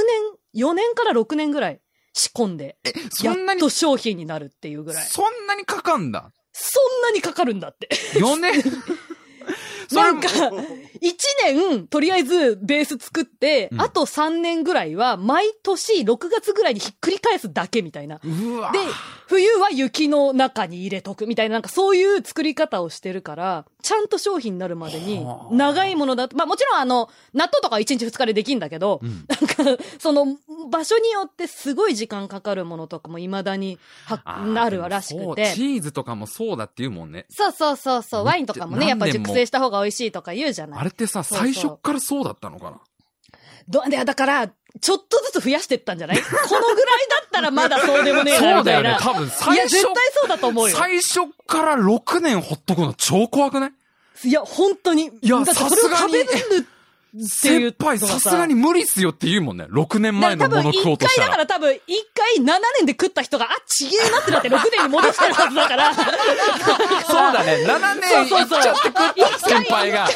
年、4年から6年ぐらい仕込んで、やそんなにっと商品になるっていうぐらい。そんなにかかんだ？そんなにかかるんだって。4年？なんか、一年、とりあえずベース作って、うん。あと3年ぐらいは、毎年6月ぐらいにひっくり返すだけみたいな。で、冬は雪の中に入れとくみたいな、なんかそういう作り方をしてるから、ちゃんと商品になるまでには、あ。長いものだと、まあもちろんあの、納豆とか1日2日でできんだけど、うん。なんか、その、場所によってすごい時間かかるものとかも未だには、なるらしくて。チーズとかもそうだって言うもんね。そうそうそうそう、ワインとかもね、やっぱ熟成した方が美味しいとか言うじゃない。あれってさ、そうそう。最初からそうだったのかな？ど、で、だから、ちょっとずつ増やしてったんじゃない？このぐらいだったらまだそうでもねえな、そうだよね。多分い最や、絶初対、そうだと思うよ。最初から6年ほっとくの超怖くない？いや、本当に。いやさすがに。食べれるっていう先輩、さすがに無理っすよって言うもんね。6年前のもの食おうとした。だからら多分、一回7年で食った人が、あ、ちげえなってなって6年に戻してるはずだから。そうだね。7年いっちゃって食った先輩が、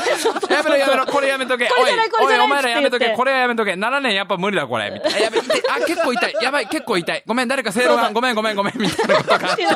やめろやめろ、これやめとけ。これじゃないおい、お前らやめとけ。これはやめとけ。7年やっぱ無理だ、これ。みたいな。やべ、あ、結構痛い。やばい、結構痛い。ごめん、誰か正論が、ごめん、ごめん、ごめん、みたいなことがあって。7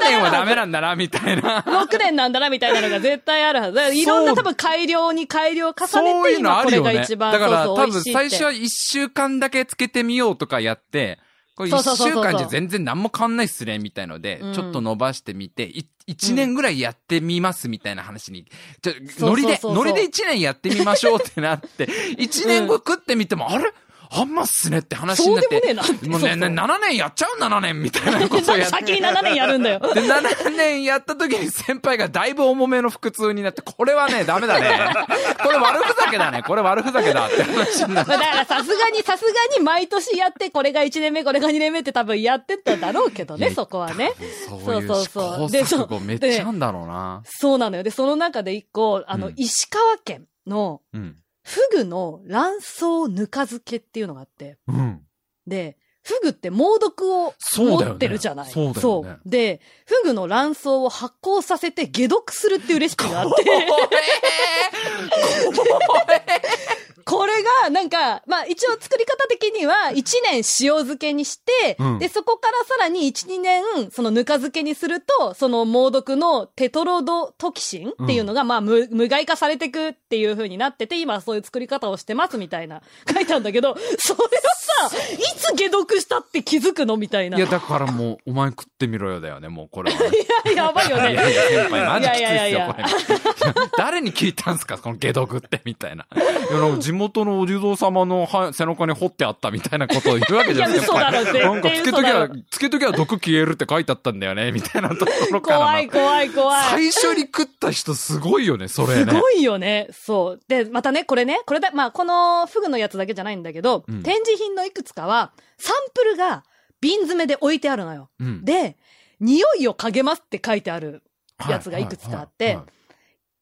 年はダメなんだな、みたいな。6年なんだな、みたいなのが絶対あるはず。いろんな多分改良に改良を重ねて、いうのあるよね。だから多分最初は1週間だけつけてみようとかやって、これ1そうそうそうそう週間じゃ全然何も変わんないっすね、みたいので、うん。ちょっと伸ばしてみて、1年ぐらいやってみますみたいな話に、ちょノリで、ノリで1年やってみましょうってなって、1年後食ってみても、あれ？あんまっすねって話になって。そうでもねえなもうね、そうそうね7年やっちゃう ?7 年みたいなことをやって。先に7年やるんだよ。で、7年やった時に先輩がだいぶ重めの腹痛になって、これはね、ダメだね。これ悪ふざけだね。これ悪ふざけだって話になって。だからさすがに、さすがに毎年やって、これが1年目、これが2年目って多分やってっただろうけどね、そこはね。そういう試行でそう錯誤めっちゃあんだろうな。そうなのよ。で、その中で一個、あの、うん石川県のうん。フグの卵巣ぬか漬けっていうのがあって、うん。で、フグって猛毒を持ってるじゃない。そうだよね。で、フグの卵巣を発酵させて解毒するっていうレシピがあって、これが、なんか、まあ一応作り方的には、1年塩漬けにして、うんで、そこからさらに1、2年、そのぬか漬けにすると、その猛毒のテトロドトキシンっていうのが、まあ無、無害化されていくっていう風になってて、今はそういう作り方をしてますみたいな、書いてあるんだけど、それをさ、いつ解毒したって気づくのみたいな。いや、だからもう、お前食ってみろよだよね、もうこれはね。いや、やばいよね。いやいや、先輩、マジきついっすよ、これ。誰に聞いたんすかこの解毒って、みたいな。いや、元のお地蔵様のは背中に掘ってあったみたいなことを言うわけじゃん、いや先輩。嘘だろ絶対なんか、つけときゃつけときゃ毒消えるって書いてあったんだよね、みたいなところからの。怖い怖い怖い。最初に食った人すごいよね、それね。すごいよね。そう。で、またね、これね、これだ、まあ、このフグのやつだけじゃないんだけど、うん展示品のいくつかは、サンプルが瓶詰めで置いてあるのよ。うん。で、匂いを嗅げますって書いてあるやつがいくつかあって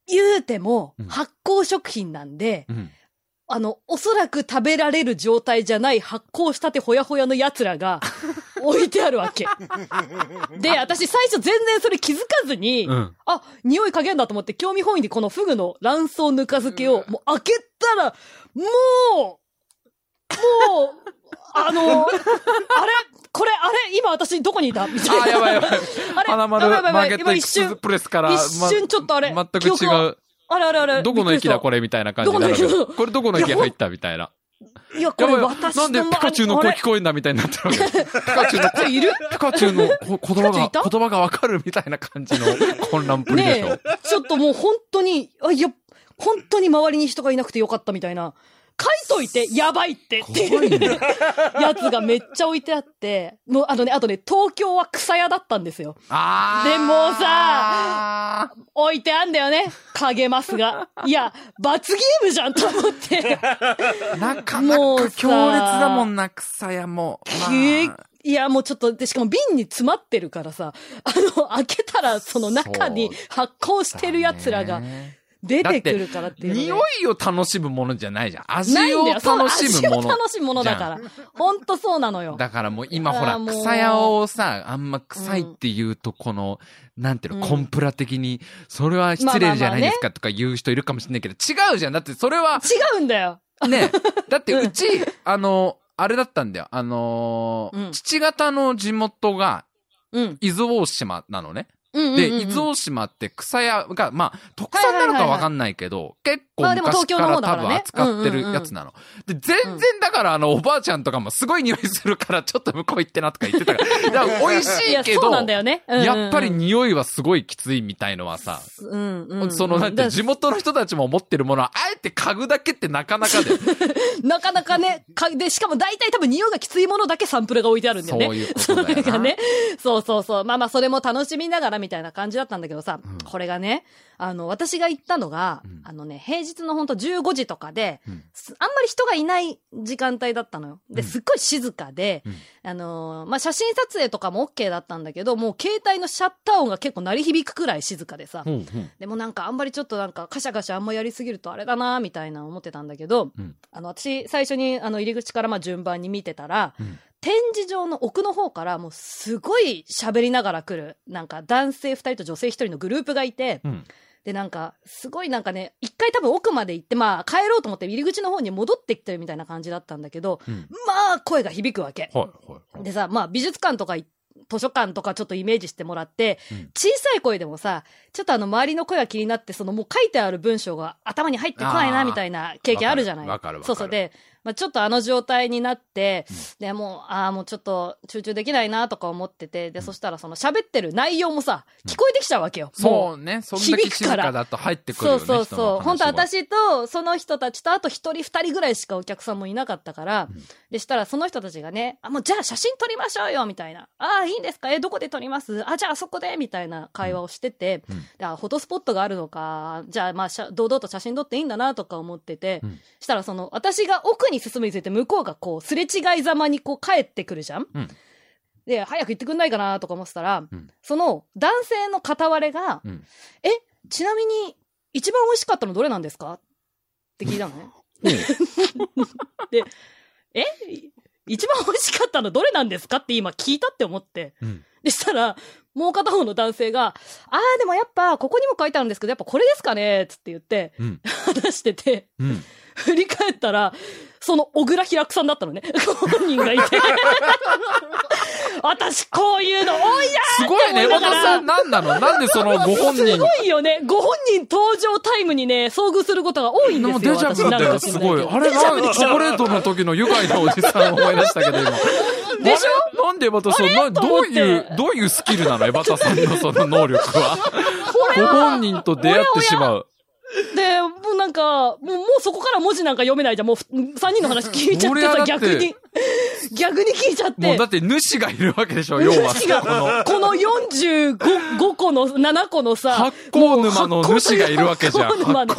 言うてもうん発酵食品なんで、うんあの、おそらく食べられる状態じゃない発酵したてほやほやの奴らが 置いてあるわけ。で、私最初全然それ気づかずに、うん。あ、匂い嗅げんだと思って興味本位でこのフグの卵巣ぬか漬けをもう開けたら、もう、もう、あの、あれここれ、あれ今私どこにいた？みたいな。あ、やばいやばい。あれ花丸マーケットエクス瞬プレスから、一瞬ちょっとあれま全く違う。あれあれあれ。どこの駅だこれ。れみたいな感じになるどこれどこの駅入ったみたいな。いや、これ私のなんでピカチュウの声聞こえんだみたいになってるわけ。ピカチュウのこれいる？ピカチュウのこ言葉が言葉がわかるみたいな感じの混乱っぷりでしょ。ねえ、ちょっともう本当に、あ、いや、本当に周りに人がいなくてよかったみたいな。書いといて、やばいってって怖いうやつがめっちゃ置いてあって、もうあのね、あとね、東京は草屋だったんですよ。あーでもさ、置いてあんだよね。影マスが。いや、罰ゲームじゃんと思って。なかなもうさか強烈だもんな、草屋も。まあえいや、もうちょっと、で、しかも瓶に詰まってるからさ、あの、開けたらその中に発酵してる奴らがね出てくるからっていうので。匂いを楽しむものじゃないじゃん。味を楽しむもの。味を楽しむものだから。ほんとそうなのよ。だからもう今ほら、草屋をさ、あんま臭いって言うと、この、なんていうの、うんコンプラ的に、それは失礼じゃないですかとか言う人いるかもしれないけど、違うじゃん。だってそれは、違うんだよ。ね、だってうち、あの、あれだったんだよ。あのーうん父方の地元が、うん。伊豆大島なのね。うんで、うんうんうん伊豆大島って草屋が、まあ、特産なのかわかんないけど、結構昔から多分扱ってるやつなの。で、全然だからあの、おばあちゃんとかもすごい匂いするから、ちょっと向こう行ってなとか言ってたから。だから美味しいけど、んだよね。うんうんうんやっぱり匂いはすごいきついみたいのはさ、うんうんうんその、なんて、だ地元の人たちも持ってるものは、あえて嗅ぐだけってなかなかで。なかなかね、かで、しかも大体多分匂いがきついものだけサンプルが置いてあるんだよね。そういうことだよ ね。そうそうそう。まあまあ、それも楽しみながらみたいな感じだったんだけどさ、これがね、あの、私が行ったのが、うん。あのね、平日のほんと15時とかで、うん。すあんまり人がいない時間帯だったのよ。で、うん。すっごい静かで、うん。あのーまあ、写真撮影とかも OK だったんだけど、もう携帯のシャッター音が結構鳴り響くくらい静かでさ、うんうん。でもなんかあんまりちょっとなんかカシャカシャあんまやりすぎるとあれだなみたいな思ってたんだけど、うん。あの私最初にあの入り口からまあ順番に見てたら、うん展示場の奥の方からもうすごい喋りながら来るなんか男性2人と女性1人のグループがいて、うん。でなんかすごいなんかね一回多分奥まで行ってまあ帰ろうと思って入り口の方に戻ってきてるみたいな感じだったんだけど、うん。まあ声が響くわけ。はい、はいはい。でさ、まあ美術館とかい図書館とかちょっとイメージしてもらって、うん。小さい声でもさ、ちょっとあの周りの声が気になって、そのもう書いてある文章が頭に入ってこないなみたいな経験あるじゃない。わかるわかる。わかる。そうそう。で、まあちょっとあの状態になって、で、もう、ああ、もうちょっと集中できないなとか思ってて、で、そしたらその喋ってる内容もさ、聞こえてきちゃうわけよ。もそうね。そんだけ静かだと入ってくるよね。そうそうそう。本当私と、その人たちと、あと一人二人ぐらいしかお客さんもいなかったから、でしたらその人たちがね、あ、もうじゃあ写真撮りましょうよ、みたいな。ああ、いいんですか？え、どこで撮ります？あ、じゃああそこで、みたいな会話をしてて、うん。であフォトスポットがあるのか、じゃあまあ堂々と写真撮っていいんだな、とか思ってて、うん。したらその、私が奥に進むにつれて向こうがこう、すれ違いざまにこう帰ってくるじゃんうんで、早く行ってくんないかな、とか思ってたら、うんそその男性の片割れが、うんえ、ちなみに、一番美味しかったのどれなんですかって聞いたのね。で、え一番美味しかったのどれなんですかって今聞いたって思って。うんでしたら、もう片方の男性が、あーでもやっぱ、ここにも書いてあるんですけど、やっぱこれですかねつって言って、うん。話してて、うん。振り返ったら、その小倉平久さんだったのね。本人がいて。私、こういうの多いなすごいね、山田さん、なんなの？なんでそのご本人すごいよね。ご本人登場タイムにね、遭遇することが多いんですよ。もうデジャブだよ、私すごい。あれな、チョコレートの時の愉快なおじさんを思い出したけど、今。でしょ？なんでエバタさん、な、どういう、どういうスキルなの？エバタさんのその能力は。ご本人と出会ってしまう。で、もうなんか、もう、もうそこから文字なんか読めないじゃん。もうふ、三人の話聞いちゃってさ、逆に。逆に聞いちゃって。もうだって主がいるわけでしょ、要は。主がこの、この45 5個の、7個のさ、発酵沼の主がいるわけじゃん。発酵沼の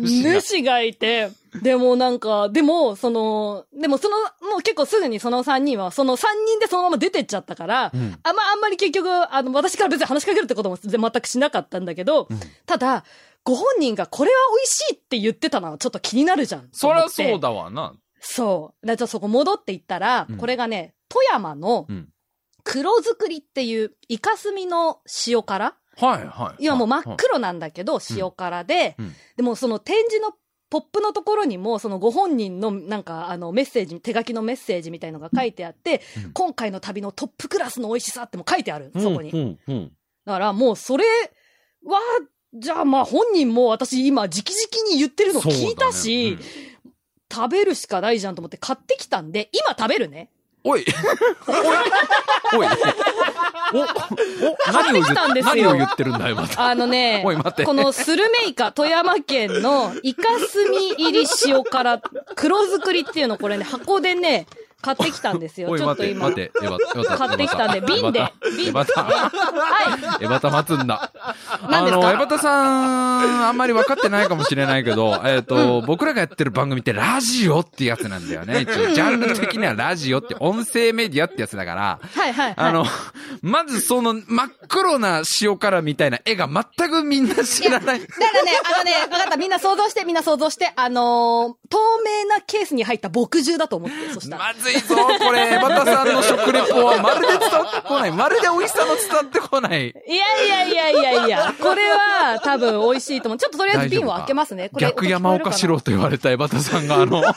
主が。主がいて、でもなんか、でも、その、でもその、もう結構すぐにその3人は、その3人でそのまま出てっちゃったから、んあんま、あんまり結局、あの、私から別に話しかけるってことも全くしなかったんだけど、ただ、ご本人がこれは美味しいって言ってたのはちょっと気になるじゃん。そりゃそうだ。だわな。そう。だからちょっとそこ戻っていったら、うんこれがね、富山のうん黒作りっていうイカスミの塩辛？はいはい。いやもう真っはい黒なんだけど、塩辛で、うんでもその展示のポップのところにも、そのご本人のなんか、あの、メッセージ、手書きのメッセージみたいのが書いてあって、うん今回の旅のトップクラスの美味しさっても書いてある、そこに。うん、うん。だからもうそれは、じゃあまあ本人も私今直々に言ってるの聞いたし、食べるしかないじゃんと思って買ってきたんで、今食べるね。おい。おい。おい。お、お、何を言何を言ってるんだよ、また。あのねおい、待って。このスルメイカ、富山県のイカスミ入り塩辛黒作りっていうのこれね、箱でね、買ってきたんですよ。ちょっと今。待って。買ってきたんで瓶で瓶で。はエバタ待つんだ。あの、エバタさん、あんまり分かってないかもしれないけど、えっ、と、僕らがやってる番組ってラジオってやつなんだよね。一応、ジャンル的にはラジオって音声メディアってやつだから、い。はいはいはい。あの、まずその真っ黒な塩辛みたいな絵が全くみんな知らない。だからね、あのね、わかった。みんな想像して、みんな想像して、あのー透明なケースに入った墨汁だと思って、そしたら。まずいぞ、これ、エバタさんの食レポはまるで伝わってこない。まるで美味しさの伝わってこない。いやいやいやいやいや、これは多分美味しいと思う。ちょっととりあえず瓶を開けますね。これ逆山岡四郎と言われたエバタさんが、あの、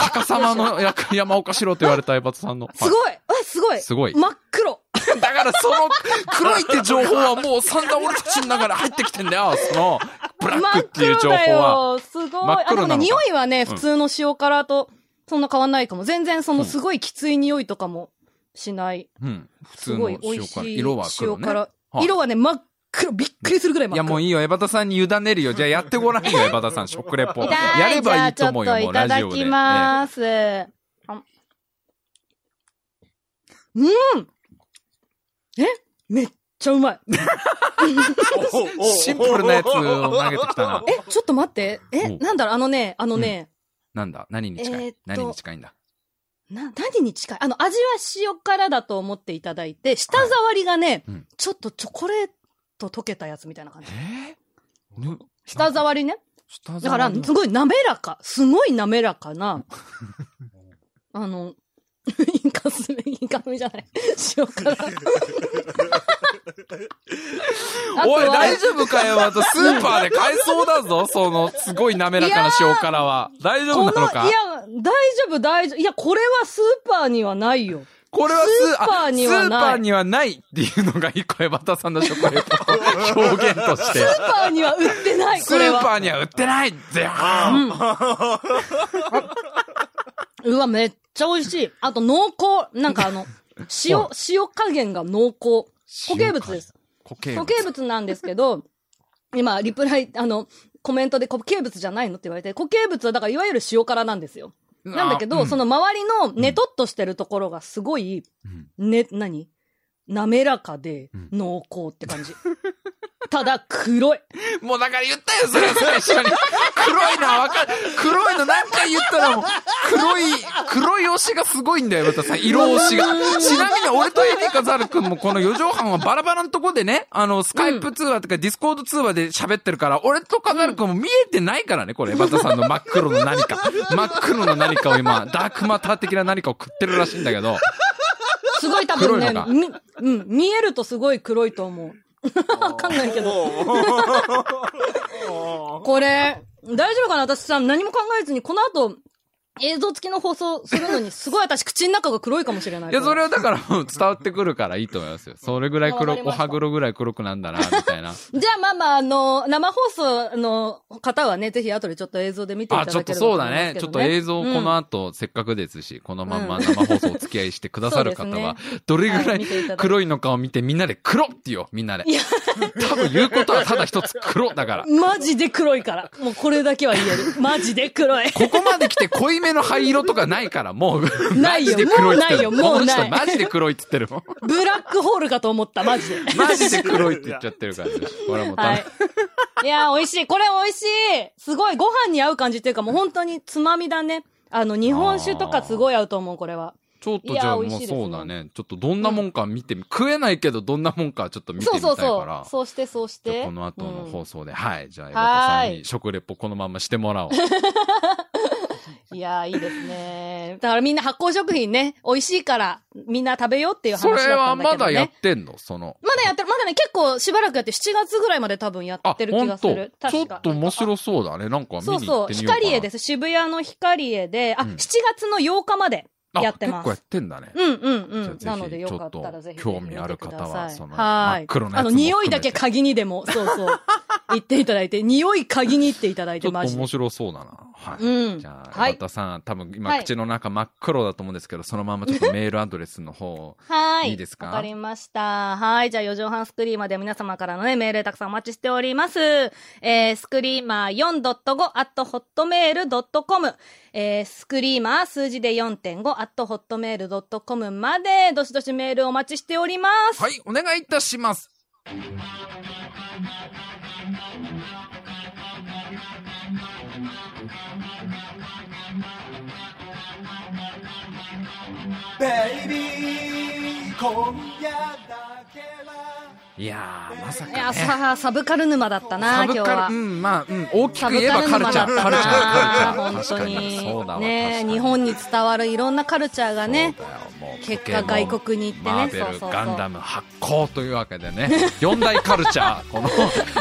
逆さまの逆山岡四郎と言われたエバタさんの。すごいあ、すごいすごい真っ黒 だからその黒いって情報はもう散々俺たちの中で入ってきてんだよ。その、ブラックっていう情報真っ黒だは。よすごい。あ、でもね、黒なのか匂いはね、ん普通の塩辛とそんな変わんないかも。全然そのすごいきつい匂いとかもしない。うん。普す通のごい美味塩辛。しい。色は黒ね。塩辛。はい色はね、真っ黒。びっくりするぐらい真っ黒。いやもういいよ、エバタさんに委ねるよ。じゃあやってごらんよ、エバタさん、食レポ。痛やればいいと思うよ、もうじゃあちょっといただき。ます。あうんえめっちゃうまい。シンプルなやつを投げてきたな。え、ちょっと待って。え、うんなんだろう、あのね、あのね、なんだ？何に近い、えー何に近いんだ？な、何に近い？あの、味は塩辛だと思っていただいて、舌触りがね、うん。ちょっとチョコレート溶けたやつみたいな感じ。えー？ぬ舌触りね。だから、すごい滑らか。すごい滑らかな、あの、インカスメ、インカスメじゃない。塩辛。おい、大丈丈夫かよ、またスーパーで買えそうだぞ、その、すごい滑らかな塩辛は。大丈夫なのか？いや、大丈夫、大丈夫。いや、これはスーパーにはないよ。これはスーパーにはないあスーパーにはないっていうのが一個エバタさんの食レポの表現として。スーパーには売ってない、スーこれは。パーには売ってないぜうわ、めっちゃ美味しい。あと濃厚。なんかあの、塩は、塩加減が濃厚。固形物です。固形固形物なんですけど、今、リプライ、あの、コメントで固形物じゃないのって言われて、固形物はだからいわゆる塩辛なんですよ。なんだけど、その周りのネトっとしてるところがすごい、うんね、何？滑らかでうん濃厚って感じ。ただ、黒い。もうだから言ったよ、それは最初に。黒いのはわかる。黒いの何回言ったらもう、黒い、黒い推しがすごいんだよ、またさん。色推しが。ちなみに俺とエリカザル君もこの四畳半はバラバラのとこでね、あの、スカイプ通話とかディスコード通話で喋ってるから、俺とカザル君も見えてないからね、これ、バタさんの真っ黒の何か。真っ黒の何かを今、ダークマター的な何かを食ってるらしいんだけど。すごい多分ねうん、見えるとすごい黒いと思う。わかんないけど。これ、大丈夫かな？私さ、何も考えずに、この後、映像付きの放送するのに、すごい私口の中が黒いかもしれない。いや、それは。はだからもう伝わってくるからいいと思いますよ。それぐらい黒、おわかりましたは黒ぐらい黒くなんだな、みたいな。じゃあまあまあ、あの、生放送の方はね、ぜひ後でちょっと映像で見ていたあ、だちょっとければと思いますそうだね。ちょっと映像この後、せっかくですし、このまんま生放送お付き合いしてくださる方は で、どれぐらい黒いのかを見てみんなで黒って言おう、みんなでい。や、多分言うことはただ一つ黒だから。マジで黒いから。もうこれだけは言える。マジで黒い。ここまで来て濃いめの灰色とかないから、もう、ないよもうないよもうないマジで黒いっつってるもん。ブラックホールかと思った、マジで。マジで黒いって言っちゃってるからね。これはもはい。いやー、美味しい。これ美味しい。すごい、ご飯に合う感じっていうか、もう本当につまみだね。あの、日本酒とかすごい合うと思う、これは。ちょっとじゃあもうそうだね。ちょっとどんなもんか見てみ、食えないけどどんなもんかちょっと見てそうみたいそうから。そう。そうして、そうして。この後のうん放送で、はい。じゃあ、山田さんに食レポこのまましてもらおう。いやー、いいですね。ね。だからみんな発酵食品ね、美味しいから、みんな食べようっていう話そだったんだけど、ね。れはまだやってんの？その。まだやってる、まだね、結構しばらくやって、7月ぐらいまで多分やあって、る気がする。ちょっと面白そうだね。なんか見そうそう、に行ってみようかな。。光栄ですす。渋谷の光栄で、あ、うん7月の8日までやってます。あ結構やってんだね。うんうんうん。なのでよかったらぜひ興味ある方はそのはい。真っ黒なやつもあの、匂いだけ鍵にでも、そうそう。言っていただいて、匂い鍵にっていただいて、マジでちょっと面。白そうだな。はい。うんじゃあ、はい岩田さん、多分今はい口の中真っ黒だと思うんですけど、そのままちょっとメールアドレスの方、はい。いいですか？わかりました。はい。じゃあ、4畳半スクリーマーで皆様からのね、メールたくさんお待ちしております。えー、スクリーマー4.5 at hotmail.com。えー、スクリーマー数字で4.5 at hotmail.com まで、どしどしメールお待ちしております。はい、お願いいたします。ベイビー今夜だいやー、まさか、いね。や、さ、サブカル沼だったな、サ今日はう。ん、まあ、うん、大きく言えばカルチャー、カルチャー、カルチャー。本当にそうだわ。ね日本に伝わるいろんなカルチャーがね結果外国に行ってねマーベルそうそうガンダム発行というわけでね四大カルチャー この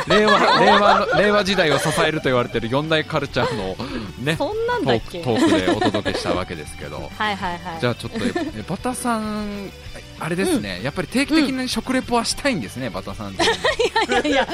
令和令和の令和時代を支えると言われている四大カルチャーのねそんなんトーだっけ？クトークでお届けしたわけですけど はいはいはいじゃあちょっとええバタさんあれですね、やっぱり定期的に食レポはしたいんですね、バタさんってい やいや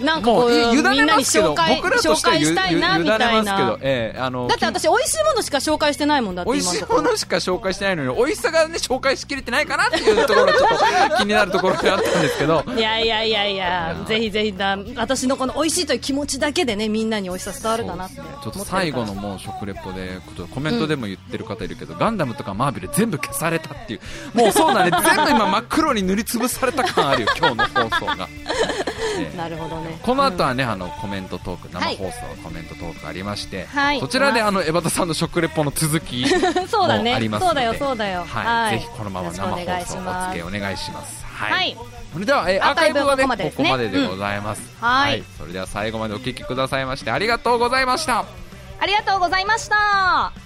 なんかこもうう委ねみんなにますけど紹介僕らと紹してはしたいなゆみたいな、ええあのだって私美味しいものしか紹介してないもんだって美味しいものしか紹介してないのに美味しさがね紹介しきれてないかなっていうところがちょっと気になるところであったんですけど。いやいやいやいやぜひぜひだ私のこの美味しいという気持ちだけでねみんなに美味しさ伝わるかなって。ちょ思っと最後のもう食レポでコメントでも言ってる方いるけど、ガンダムとかマーベル全部消されたっていう。もうそうだね全部今真っ黒に塗りつぶされた感あるよ今日の放送が、え え。なるほどね。この後はね、あのコメントトーク生はい。放送コメントトークありまして、はい。そちらであのエバタさんの食レポの続きもありますので そうだよそうだよ。はい、ぜひこのまま生放送お付き合いお願いします。はい、はい。それでは、えーアーカイブはねね。ここまででございます、はい。それでは最後までお聞きくださいましてありがとうございました。ありがとうございました。